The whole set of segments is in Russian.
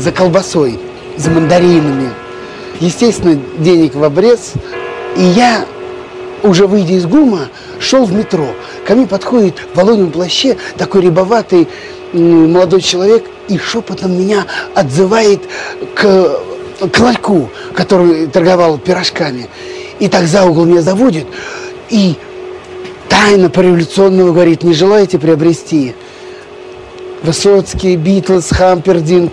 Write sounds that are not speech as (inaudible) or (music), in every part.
за колбасой, за мандаринами. Естественно, денег в обрез. И я, уже выйдя из ГУМа, шел в метро. Ко мне подходит в воловом плаще такой рябоватый молодой человек и шепотом меня отзывает к, к ларьку, который торговал пирожками. И так за угол меня заводит и тайно по-революционному говорит, не желаете приобрести? Высоцкий, Битлз, Хампердинг.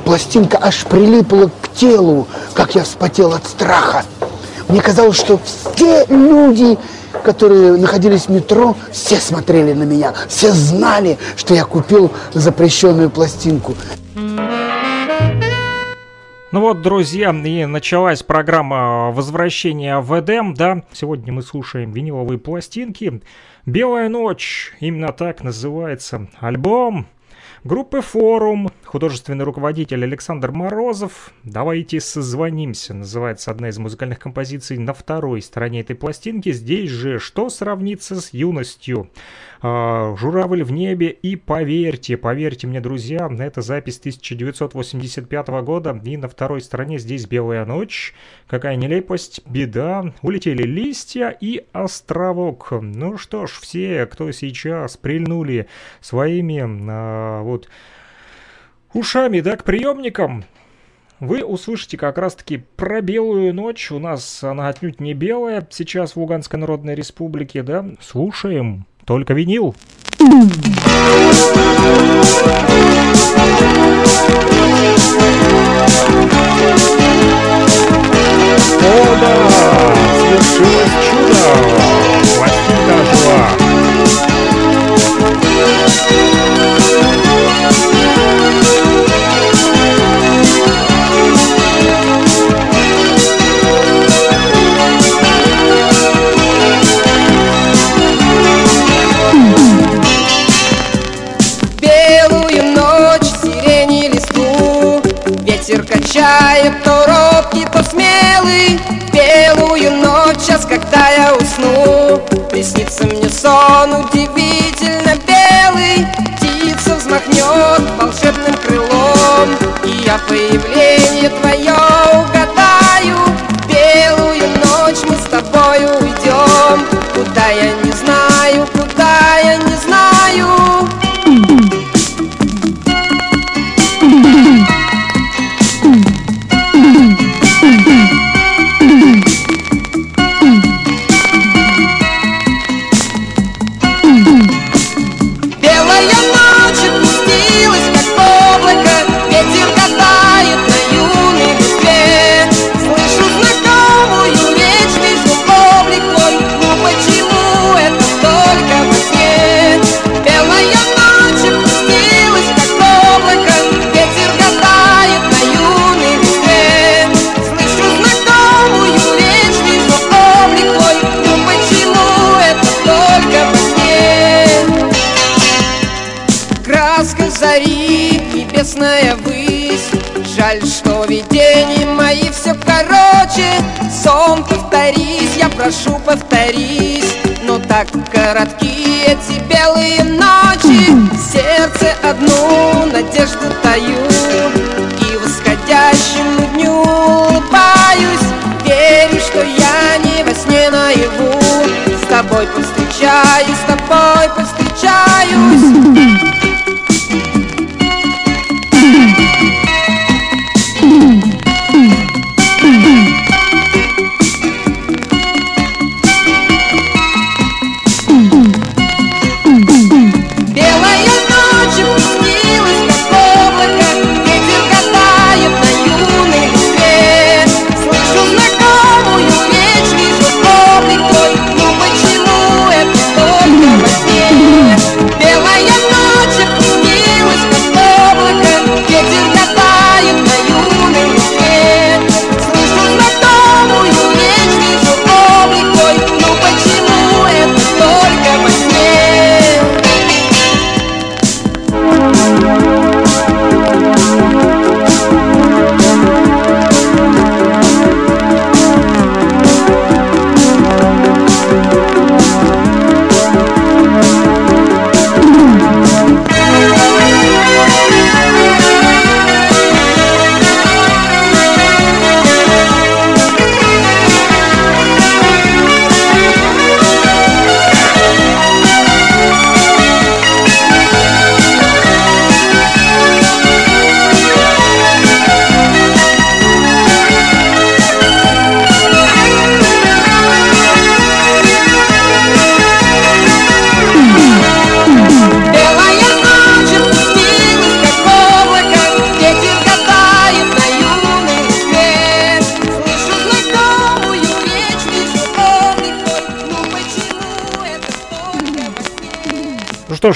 пластинка аж прилипла к телу, как я вспотел от страха. Мне казалось, что все люди, которые находились в метро, все смотрели на меня, все знали, что я купил запрещенную пластинку. Ну вот, друзья, и началась программа возвращения в Эдем, да. Сегодня мы слушаем виниловые пластинки. «Белая ночь», именно так называется альбом группы «Форум», художественный руководитель Александр Морозов. «Давайте созвонимся» называется одна из музыкальных композиций на второй стороне этой пластинки. Здесь же «Что сравнится с юностью?» А, «Журавль в небе» и «Поверьте». Поверьте мне, друзья, это запись 1985 года. И на второй стороне здесь «Белая ночь». Какая нелепость, беда. Улетели листья и островок. Ну что ж, все, кто сейчас прильнули своими а, вот ушами, да, к приемникам, вы услышите как раз-таки про белую ночь. У нас она отнюдь не белая сейчас в Луганской Народной Республике, да? Слушаем. Только винил. О да, свершилось чудо! Пластинка жила. Качает то робкий, то смелый Белую ночь, сейчас, когда я усну. Приснится мне сон удивительно белый Птица взмахнет волшебным крылом И я появление твое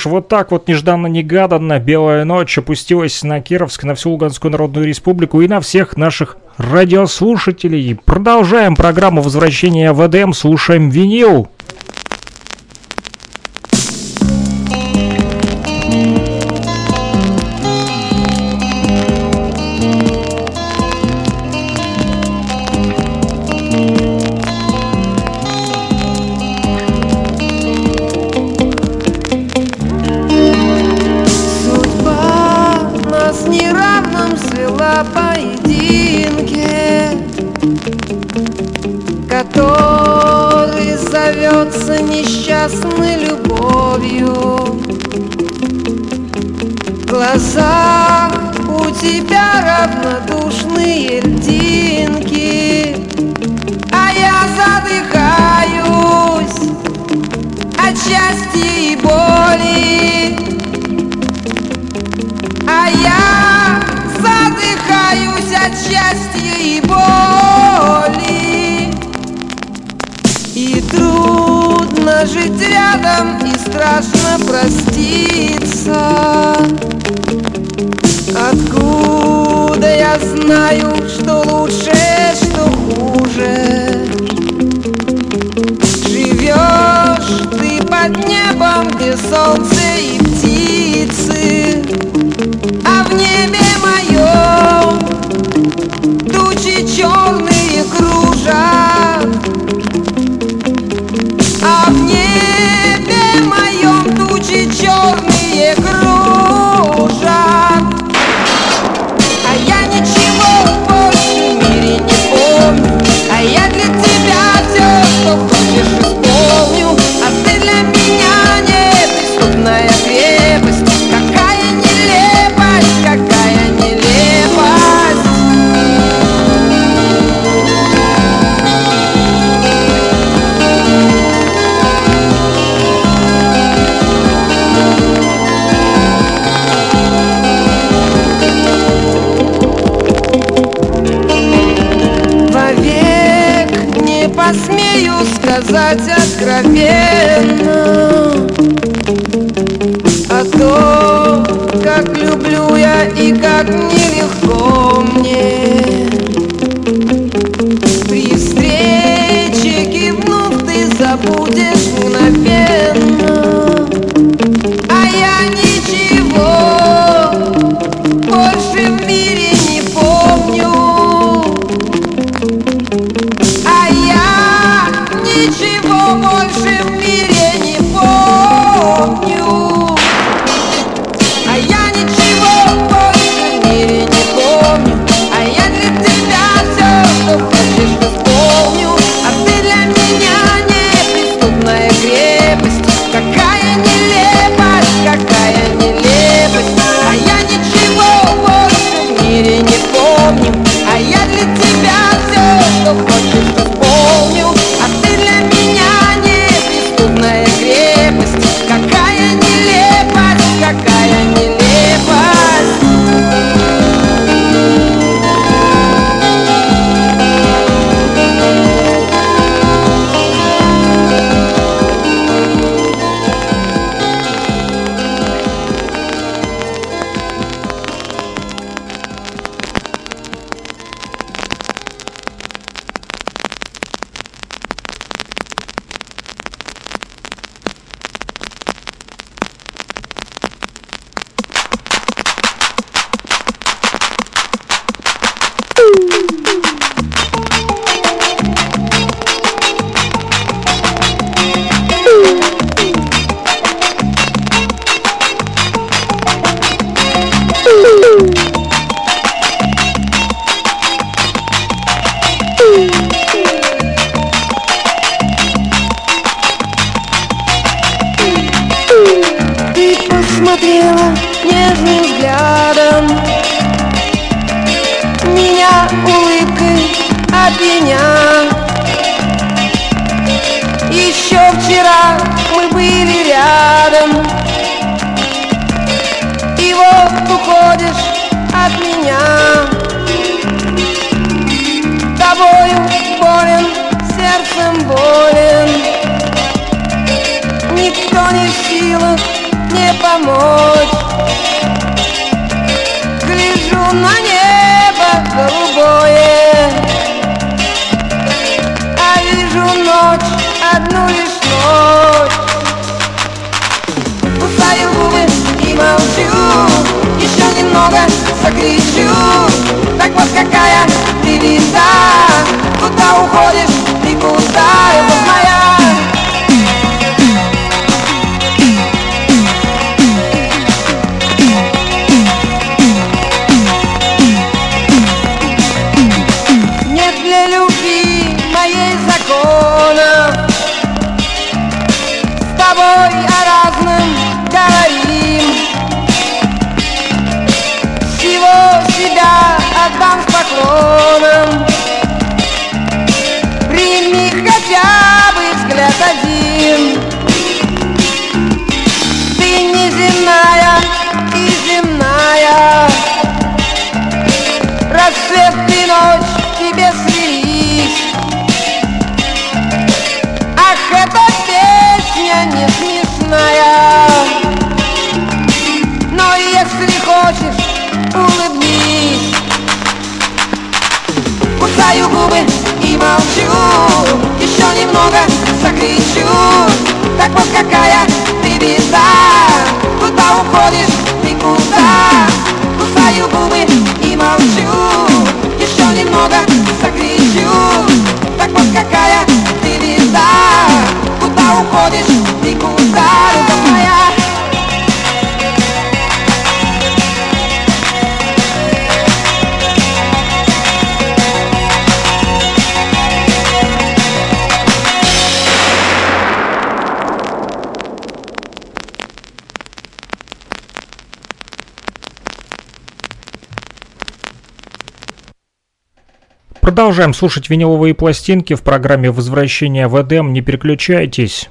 ж, вот так вот нежданно-негаданно «Белая ночь» опустилась на Кировск, на всю Луганскую Народную Республику и на всех наших радиослушателей. Продолжаем программу возвращения в ЭДМ», слушаем винил. глазах у тебя равнодушные льдинки. А я задыхаюсь от счастья и боли. А я задыхаюсь от счастья и боли. И трудно жить рядом и страшно проститься. я знаю, что лучше otra. Продолжаем слушать виниловые пластинки в программе «Возвращение в Эдем». Не переключайтесь.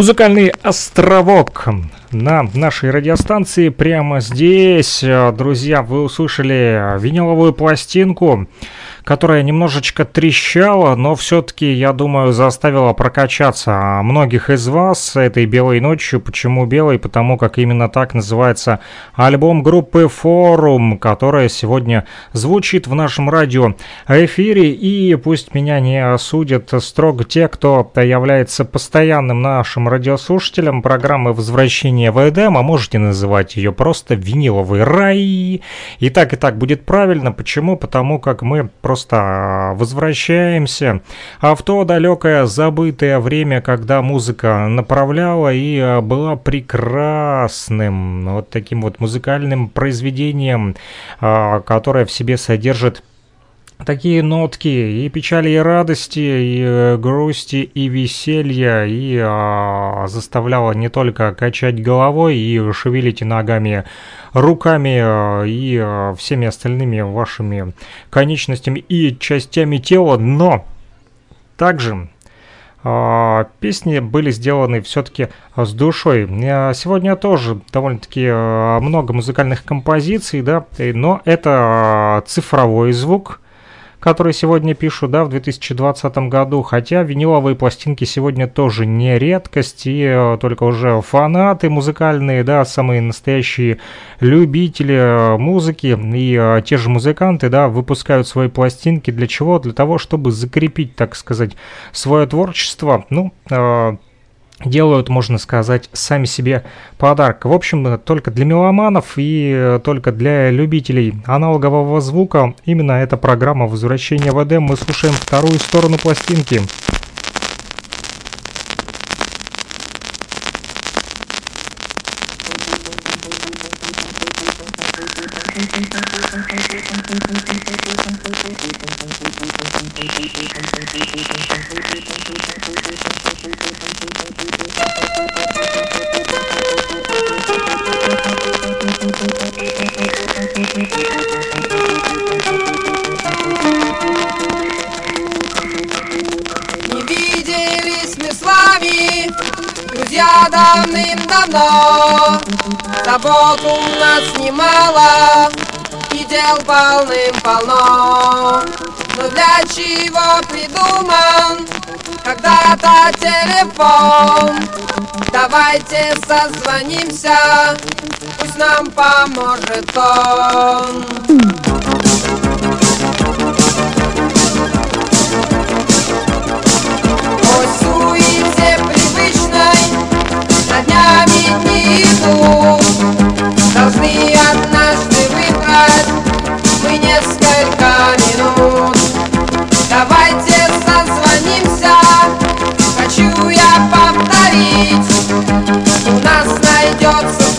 Музыкальный островок на нашей радиостанции прямо здесь. Друзья, вы услышали виниловую пластинку, которая немножечко трещала, но все-таки, я думаю, заставила прокачаться многих из вас этой белой ночью. Почему белой? Потому как именно так называется альбом группы Форум, которая сегодня звучит в нашем радио эфире. И пусть меня не осудят строго те, кто является постоянным нашим радиослушателем программы «Возвращение в Эдем», а можете называть ее просто «Виниловый рай». И так, и так будет правильно. Почему? Потому как мы просто а, возвращаемся. А в то далекое забытое время, когда музыка направляла и а, была прекрасным вот таким вот музыкальным произведением, которое в себе содержит такие нотки и печали, и радости, и э, грусти, и веселья, и а, заставляла не только качать головой и шевелить ногами, руками а, и а, всеми остальными вашими конечностями и частями тела, но также а, песни были сделаны все-таки с душой. А, Сегодня тоже довольно-таки много музыкальных композиций, да, но это цифровой звук, который сегодня пишу, да, в 2020 году, хотя виниловые пластинки сегодня тоже не редкость, и э, только уже фанаты музыкальные, да, самые настоящие любители э, музыки. И э, те же музыканты, да, выпускают свои пластинки для чего? Для того, чтобы закрепить, так сказать, свое творчество, ну, делают, можно сказать, сами себе подарок. В общем, э, только для меломанов и э, только для любителей аналогового звука именно эта программа «Возвращение в Эдем». Мы слушаем вторую сторону пластинки. С (laughs) вами, друзья, давным-давно. Забот у нас немало, и дел полным-полно. Но для чего придуман когда-то телефон? Давайте созвонимся, пусть нам поможет он. О суете привычной на днями дни идут Должны однажды минут. Давайте созвонимся, хочу я повторить. У нас найдется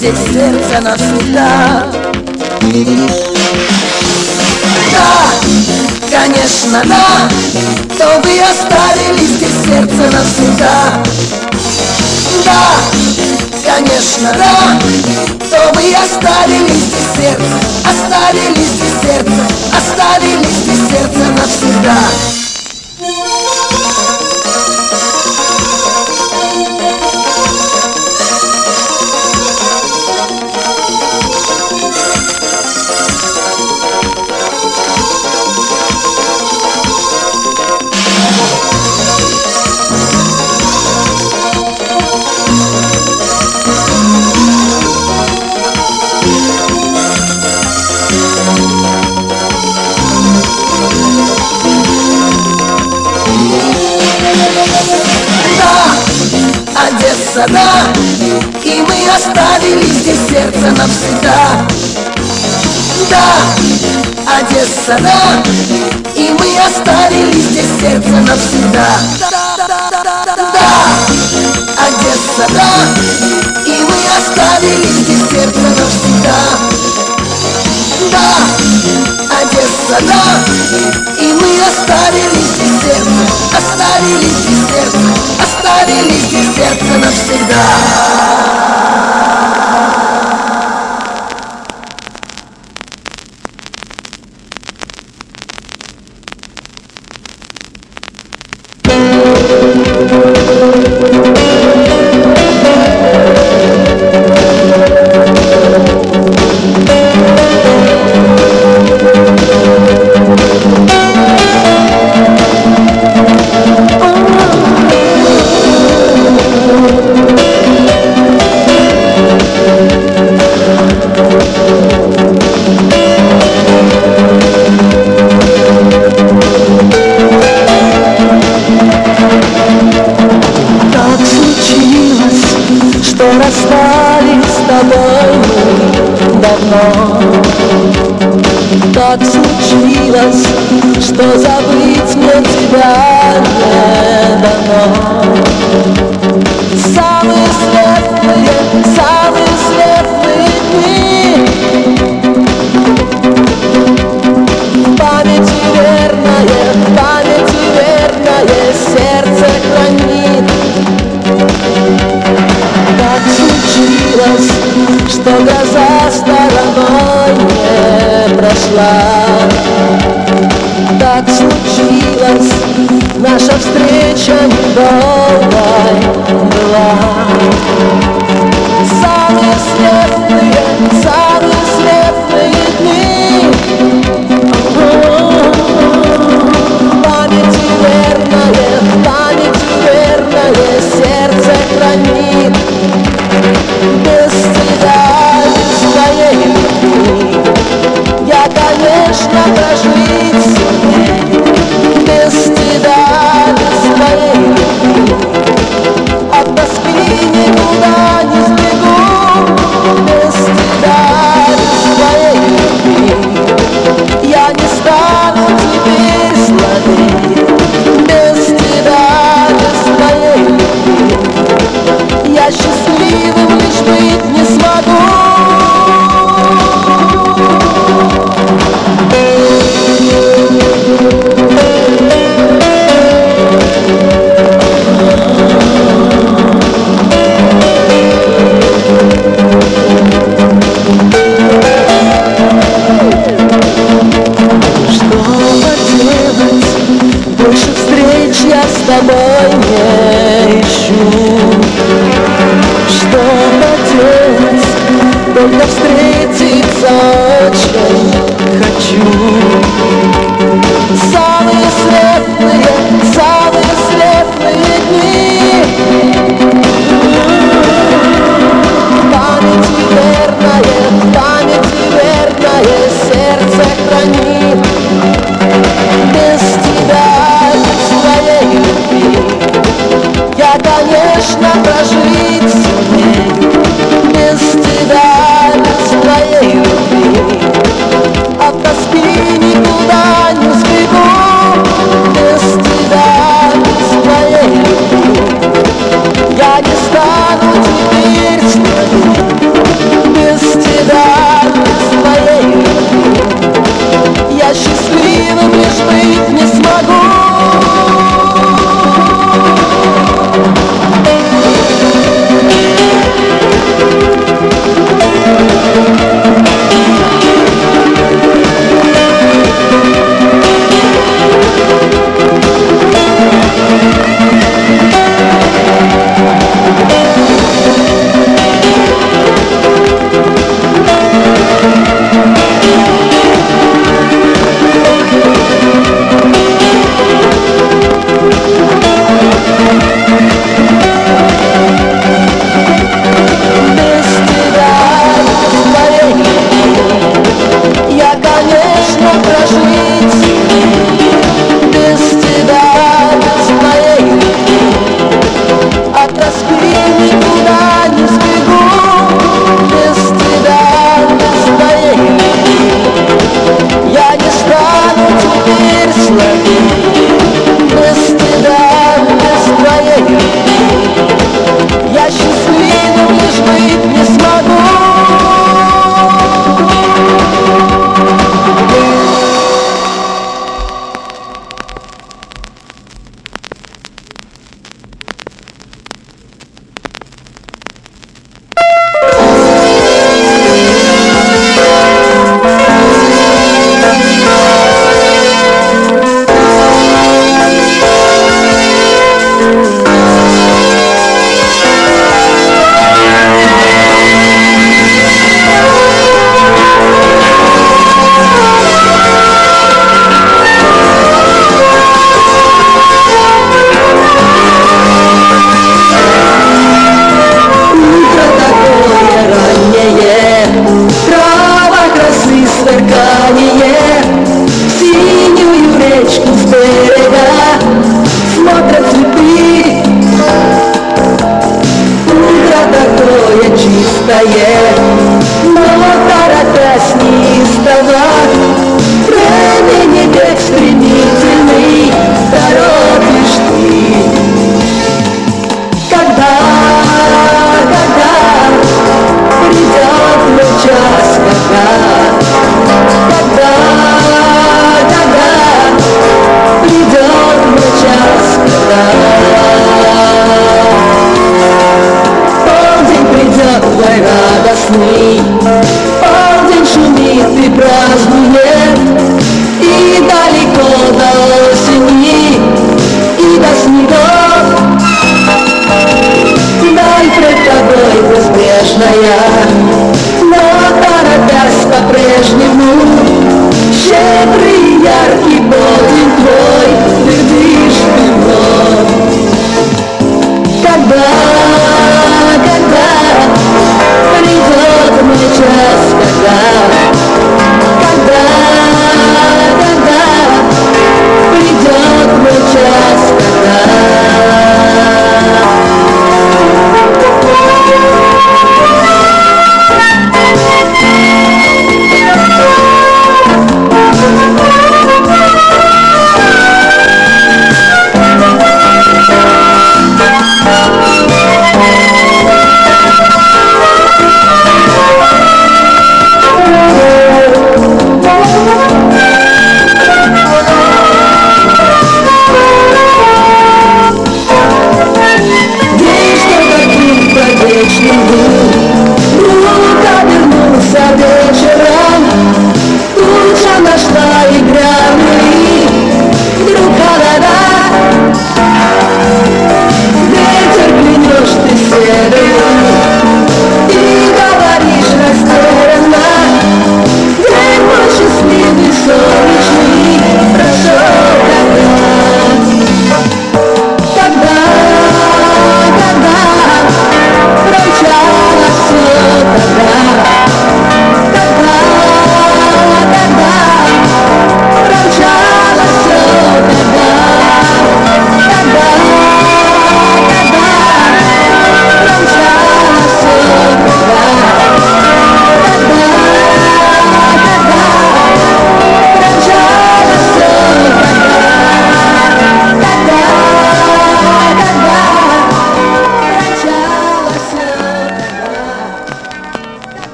здесь сердце навсегда. Да, конечно, да То вы оставили здесь сердце навсегда. Да, конечно, да То вы оставили здесь сердце, оставили здесь сердце Оставили здесь сердце навсегда Одесса, да И мы оставили здесь сердце навсегда. Да, Одесса, да И мы оставили здесь сердце навсегда. Да, Одесса, навсегда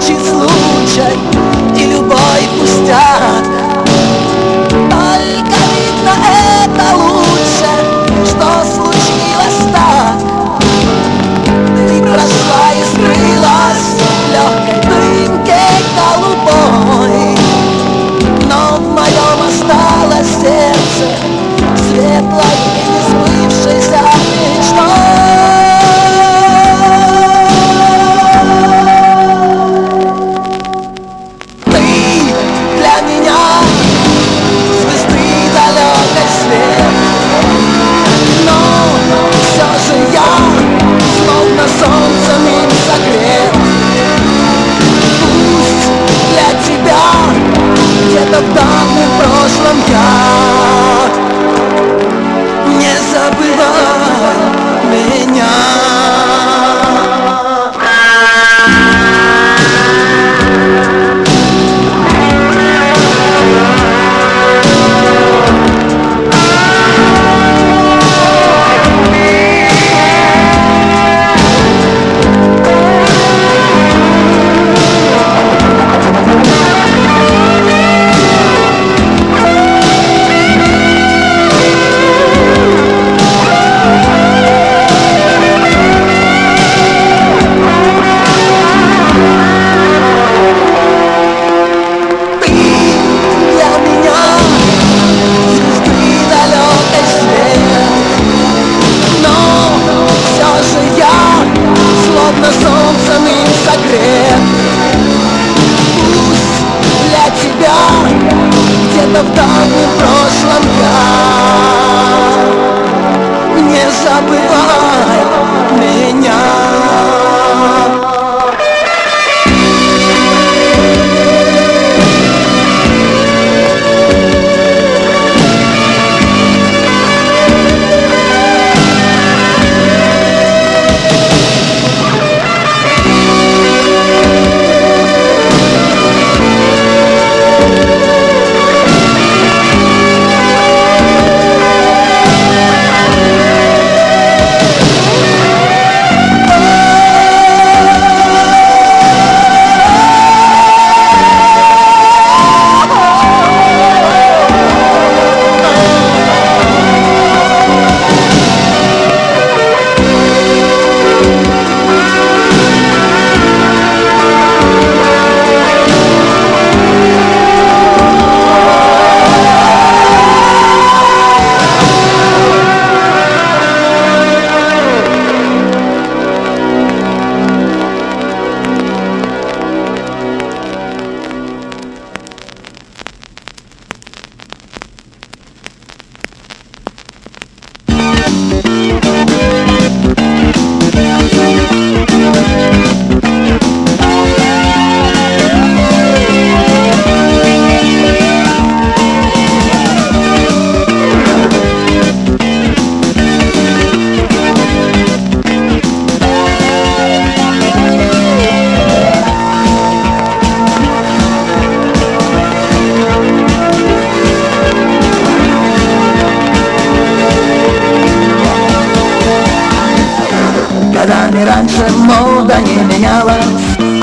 жизни значит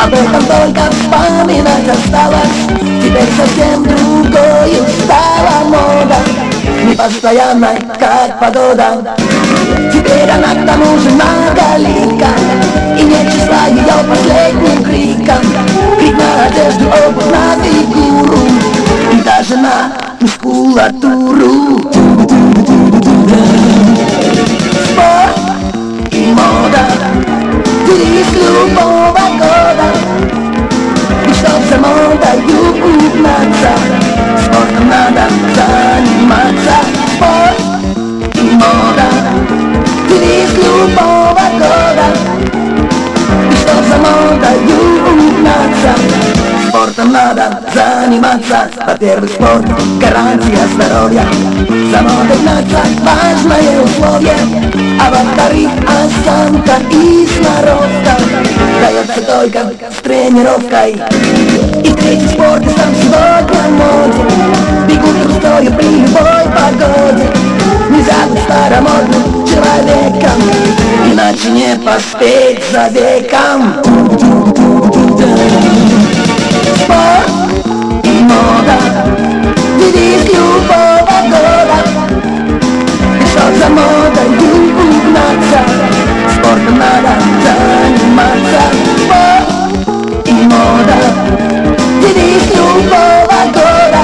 Об этом только вспоминать осталось. Теперь совсем другою стала мода. Непостоянной, как погода. Теперь она к тому же многолика. И нет числа ее последним криком Крик на одежду, обувь на фигуру. И даже на мускулатуру. Спорт и мода. Любого года За модою угнаться Спортом надо заниматься Спорт и мода Турист любого года И чтоб за модою угнаться Спортом надо признаться Во-первых, спорт, гарантия здоровья. Самого догнаться, важное условие. А во-вторых, осанка и сноровка Дается только с тренировкой. И третий спорт, и сам сегодня моде. Бегут трусою при любой погоде. Нельзя быть старомодным человеком. Иначе не поспеть за веком. Спорт мода. Девиз любого года. И что за мода? Не угнаться. Спортом надо заниматься. Спорт и мода. Девиз любого года.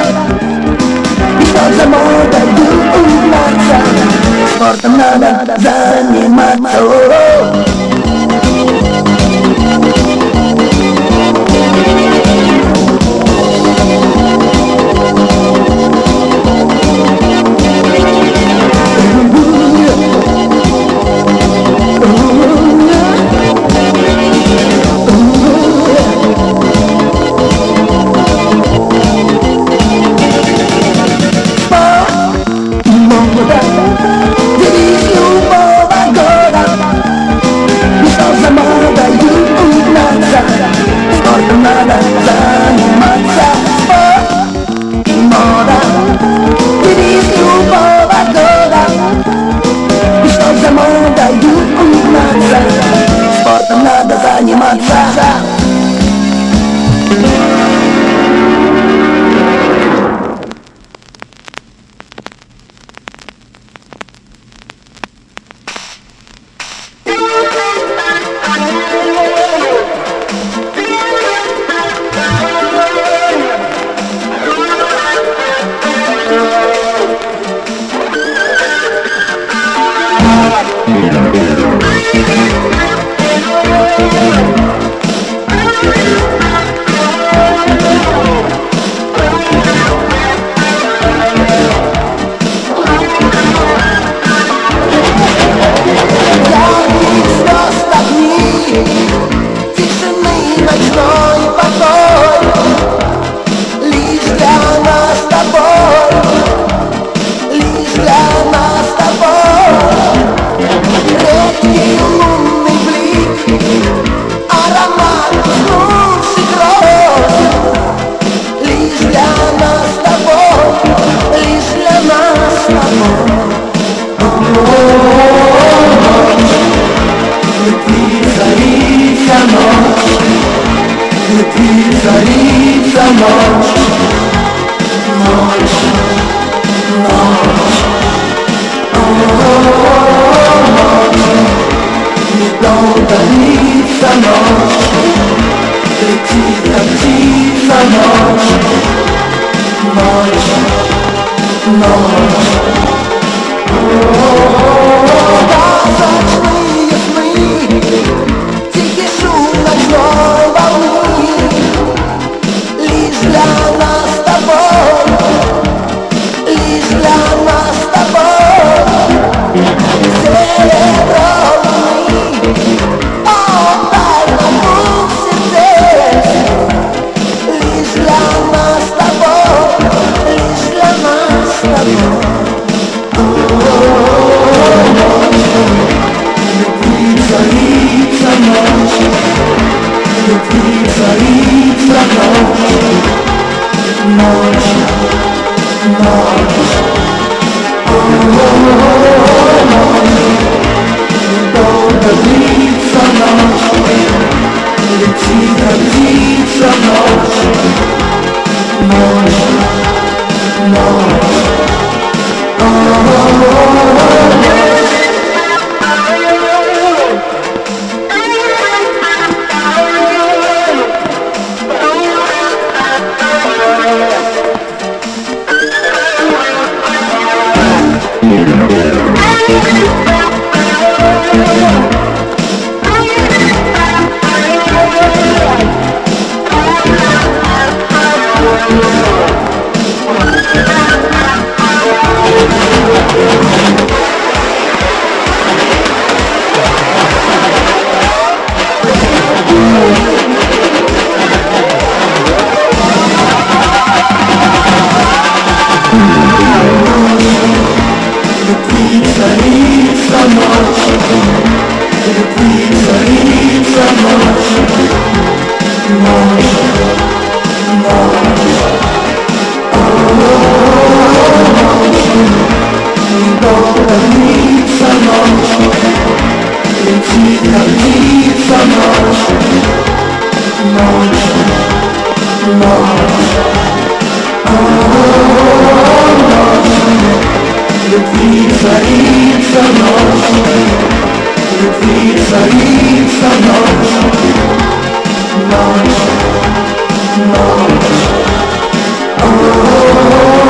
И что за мода? Не угнаться. Спортом надо заниматься. Царица ночь, ночь, ночь. О, -о, -о,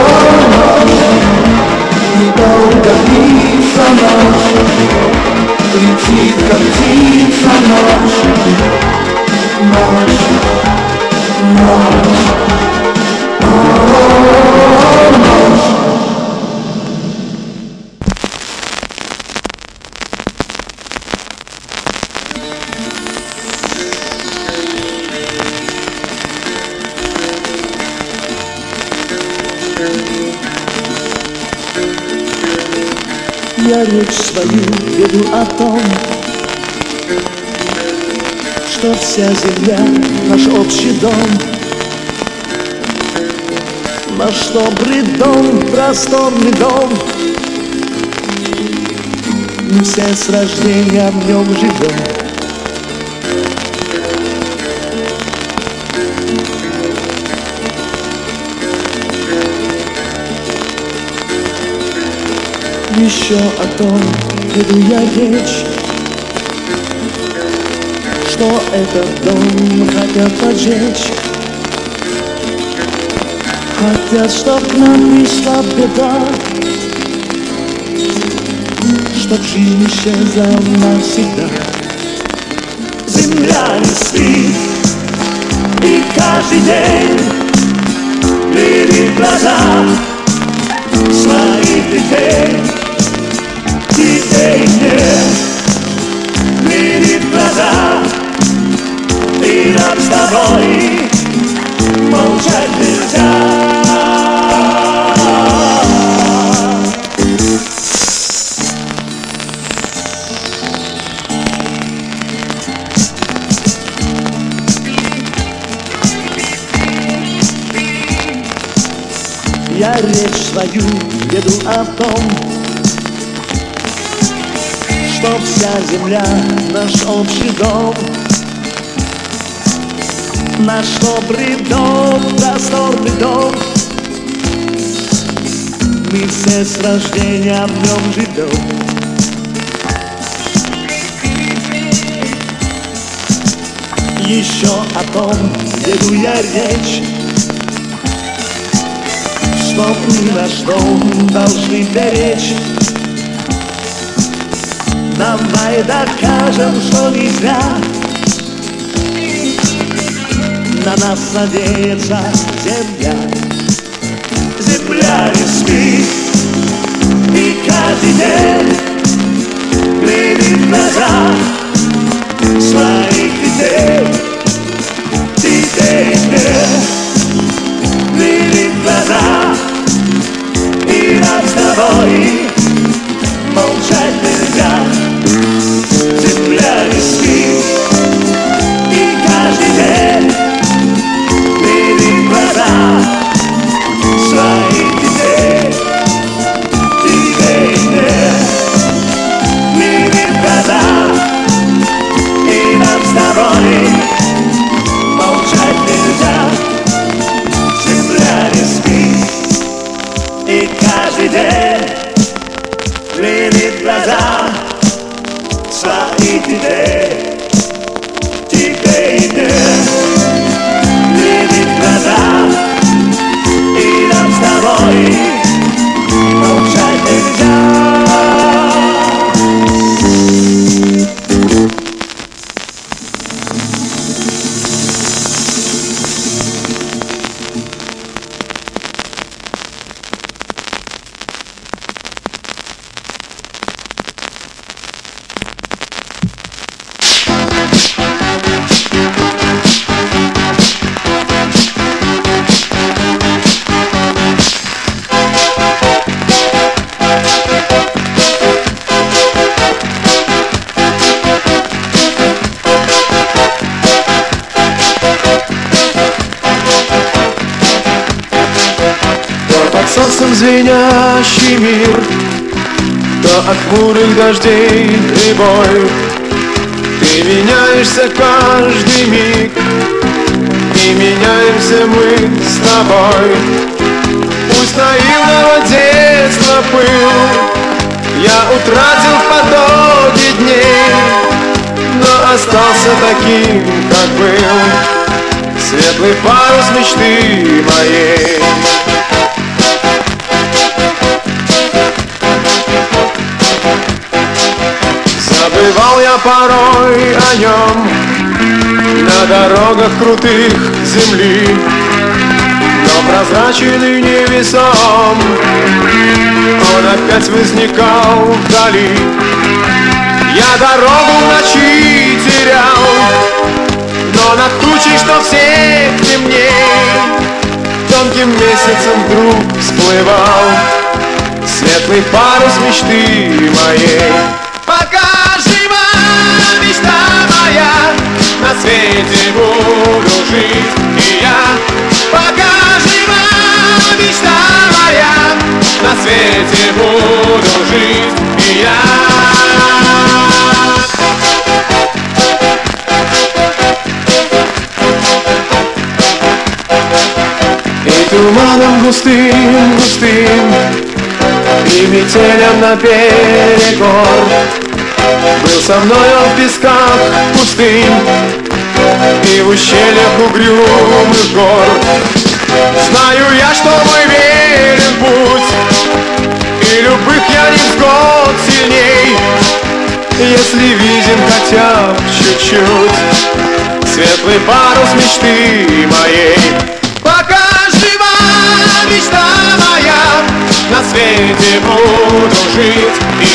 -о ночь, недолго длится ночь, летит как птица ночь, ночь, ночь. О, ночь. Я речь свою веду о том, что вся земля наш общий дом, наш добрый дом, просторный дом. Мы все с рождения в нем живем. Еще о том веду я речь, что этот дом хотят поджечь. Хотят, чтоб к нам пришла беда, Чтоб жизнь исчезла навсегда. Земля не спит, и каждый день Перед глаза своих детей Нет Перед глаза И нам с тобой молчать нельзя Я речь свою веду о том, что вся земля наш общий дом, наш добрый дом, просторный дом. Мы все с рождения в нем живем. Еще о том веду я речь, что мы наш дом должны беречь. Давай докажем, что нельзя. На нас надеется земля. Земля не спит И каждый день Глядит в глаза Своих детей Детей нет Глядит глаза И нам с тобой гор. Знаю я, что мы верен путь, и любых я не год сильней, если виден хотя бы чуть-чуть светлый парус мечты моей. Пока жива мечта моя, на свете буду жить.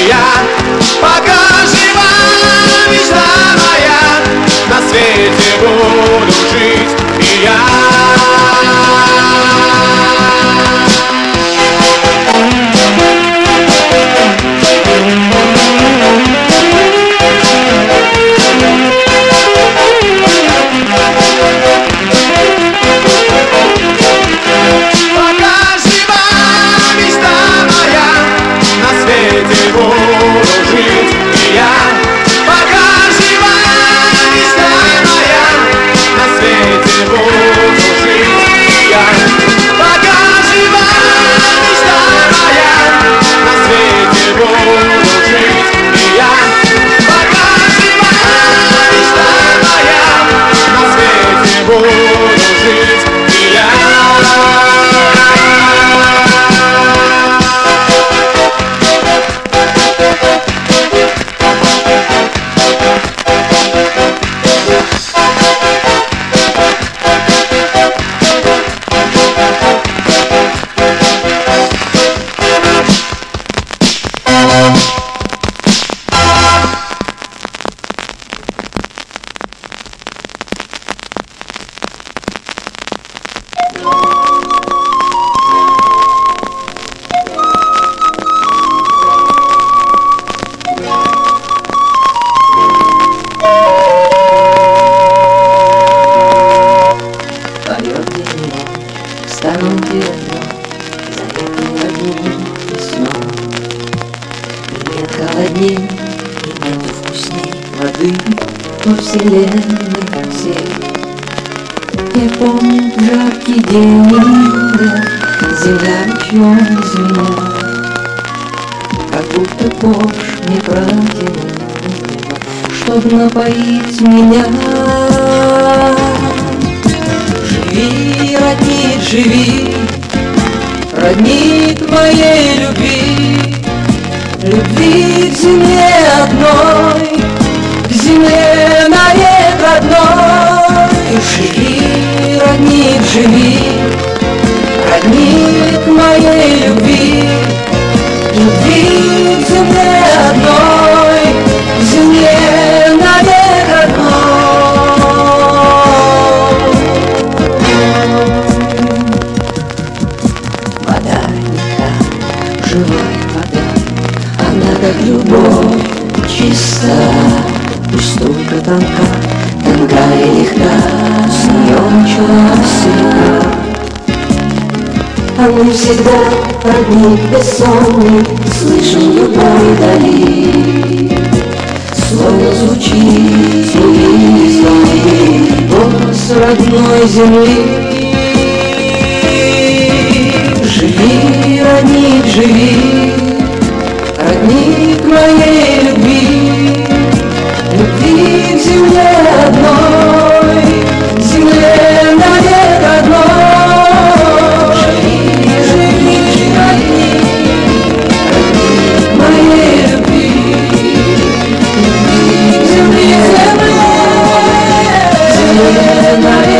Maria.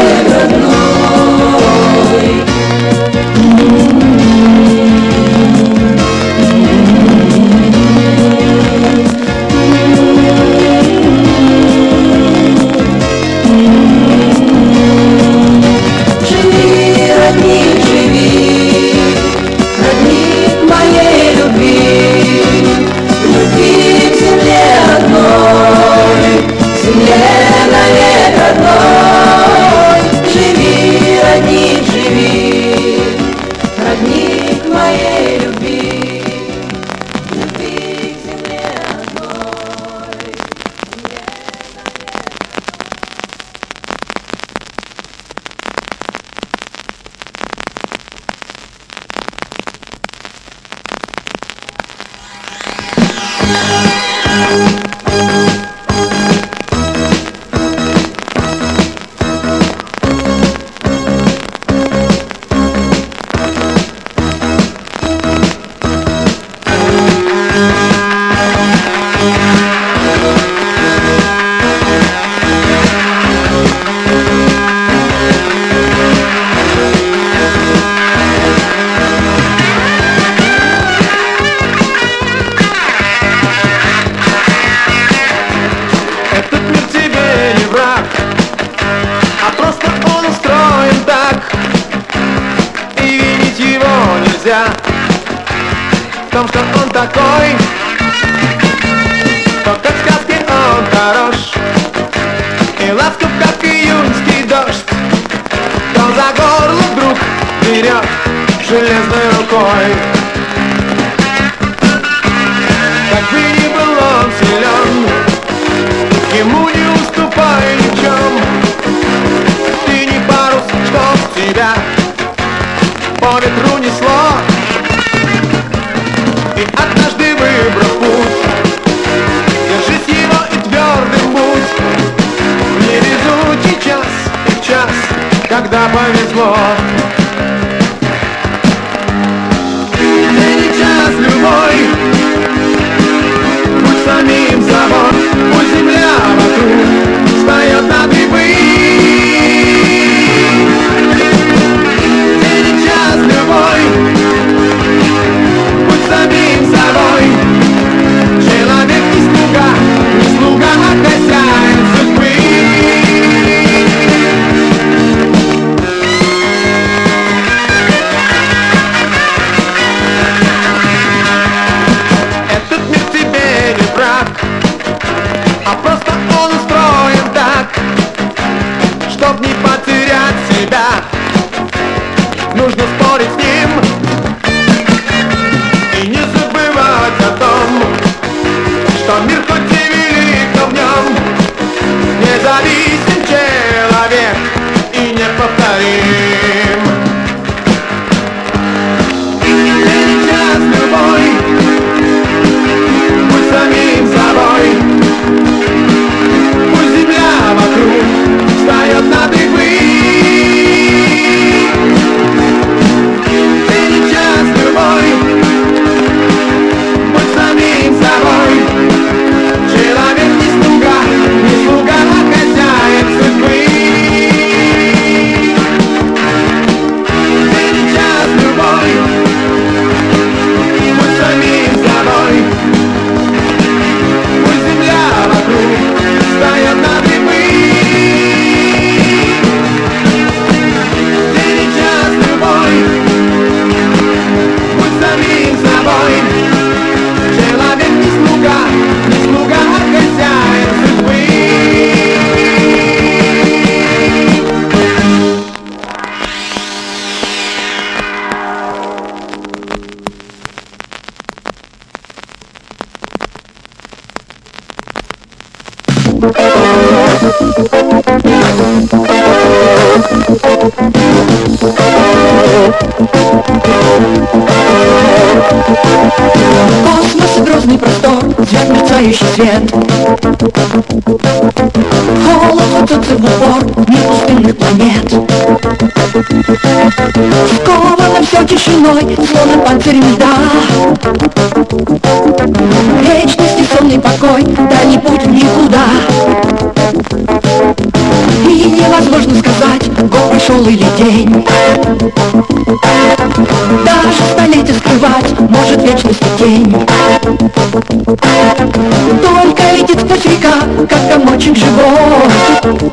маленьких шагов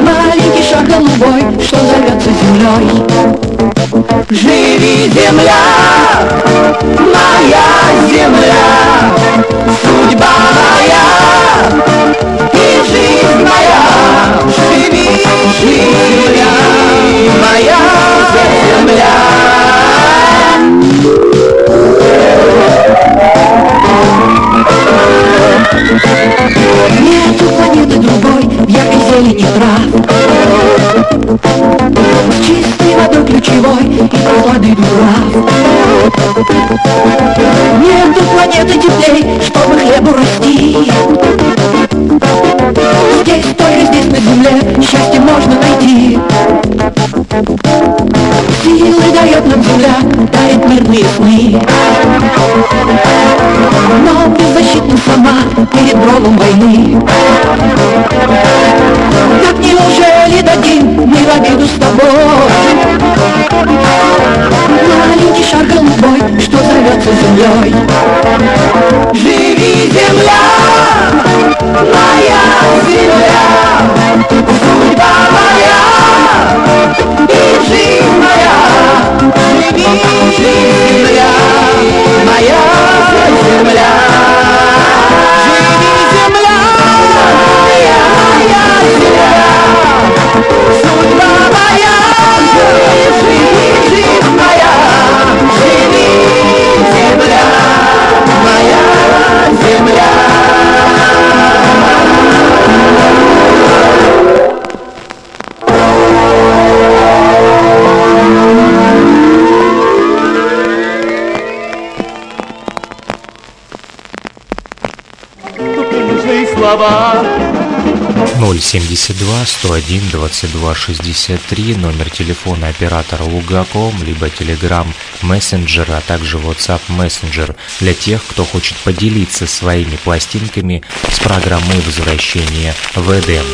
Маленький шаг голубой, что зовется землей. Живи, земля, моя земля. или не прав Чистой водой ключевой и прохладный дура. Нету планеты теплей, чтобы хлебу расти. Здесь, только здесь, на земле, счастье можно найти. Силы дает нам земля, дарит мирные сны. Но беззащитна сама перед громом войны. Так неужели дадим мы в обиду с тобой? Маленький шар голубой, что зовется землей. Живи, земля, моя земля, судьба моя и жизнь моя. Земля, 072 101 22 63, номер телефона оператора Лугаком, либо Telegram Messenger, а также WhatsApp Messenger для тех, кто хочет поделиться своими пластинками с программой возвращения в Эдем.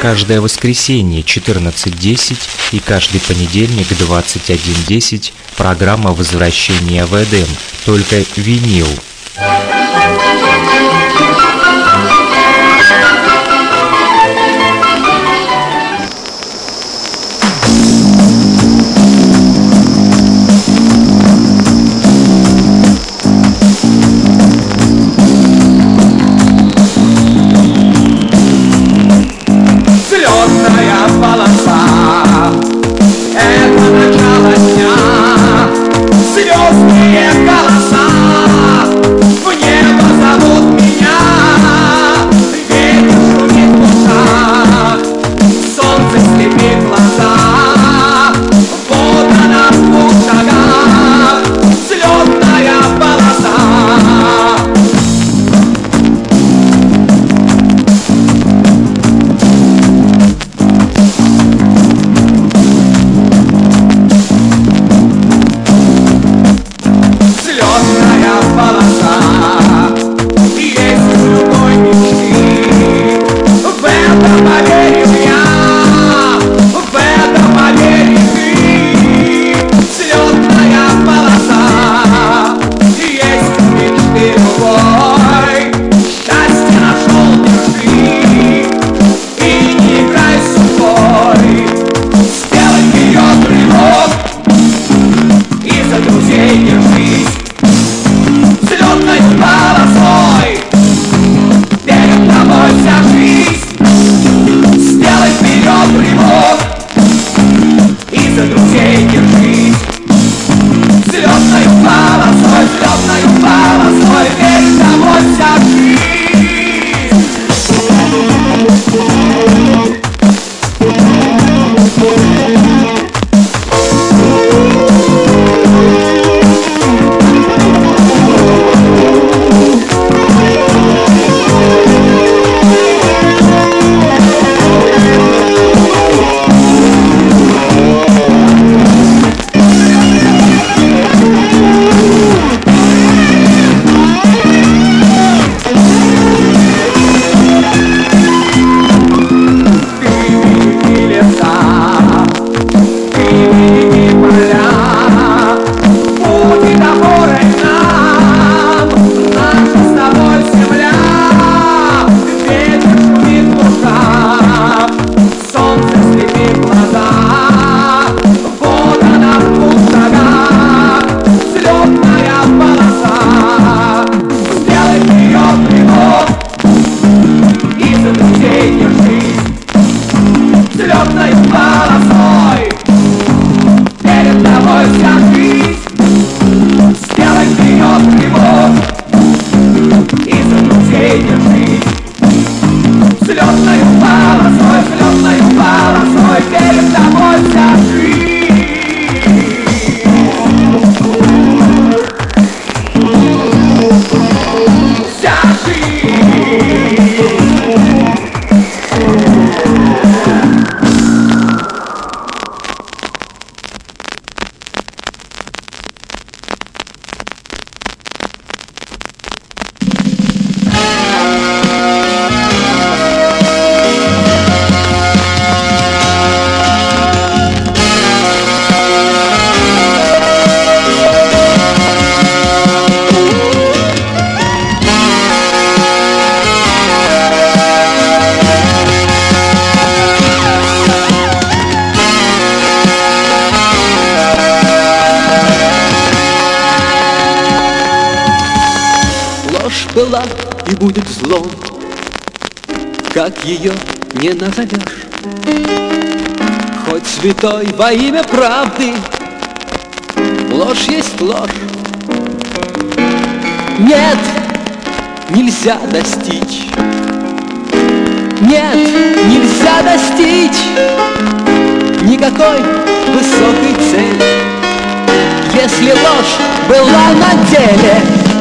Каждое воскресенье 14.10 и каждый понедельник 21.10 программа возвращения в Эдем, только винил. Во имя правды, ложь есть ложь. Нет, нельзя достичь. Нет, нельзя достичь никакой высокой цели, если ложь была на деле.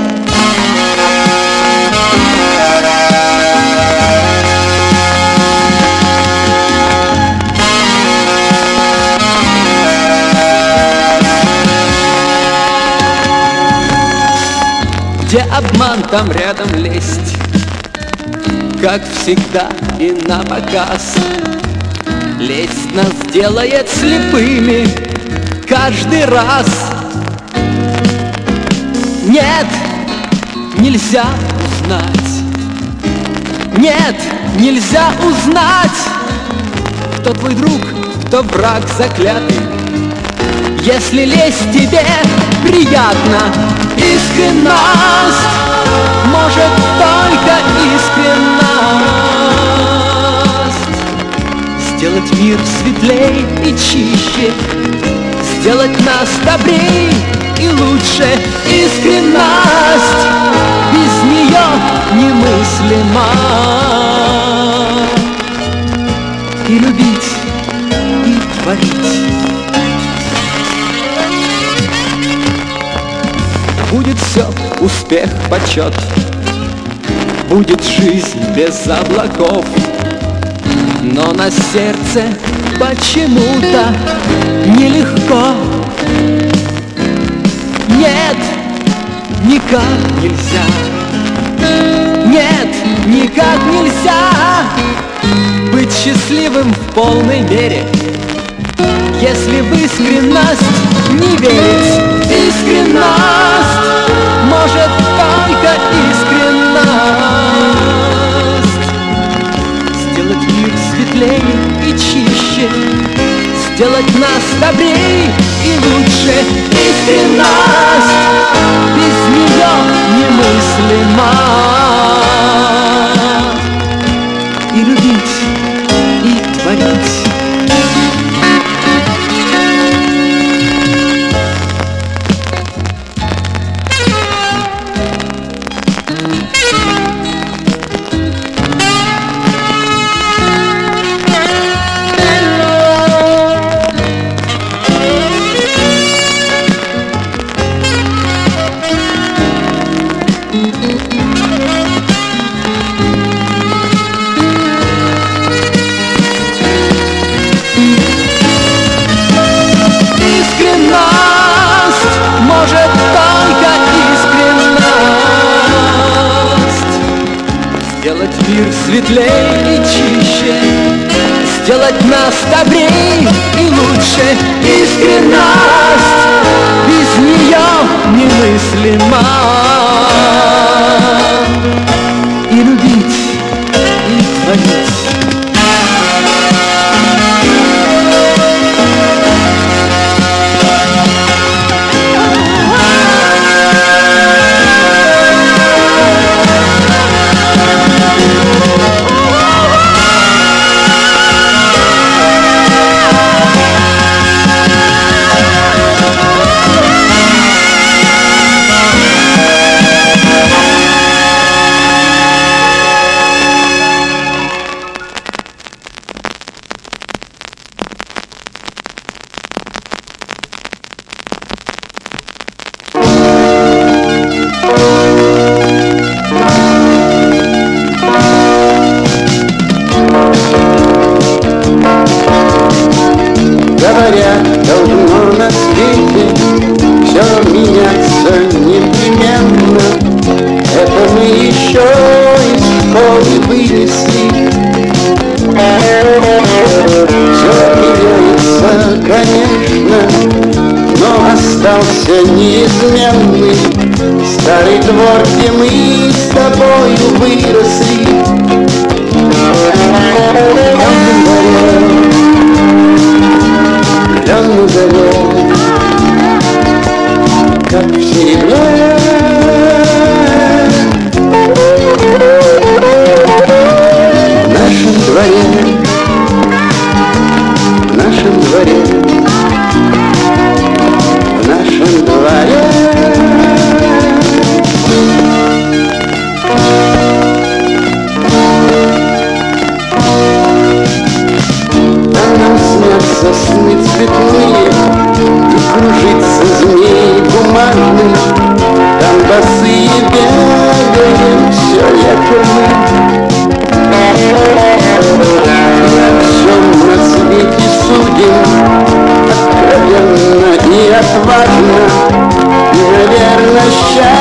Обман, там рядом лезть. Как всегда и на показ. Лесть нас делает слепыми Каждый раз. Нет, нельзя узнать. Нет, нельзя узнать Кто твой друг, кто враг заклятый. Если лезть тебе приятно Искренность. Может только искренность. Сделать мир светлей и чище. Сделать нас добрей и лучше. Искренность. Без нее немыслима И любить, и творить все успех, почет Будет жизнь без облаков. Но на сердце почему-то нелегко. Нет, никак нельзя. Нет, никак нельзя Быть счастливым в полной мере. Если в искренность не верить Искренность может только искренность. Сделать мир светлее и чище Сделать нас добрее и лучше. Искренность без нее немыслима нас добрее и лучше Искренность светлые И кружится змей бумажный Там босые бегаем все лето мы Все на свете судим Откровенно и отважно. И, наверное, счастье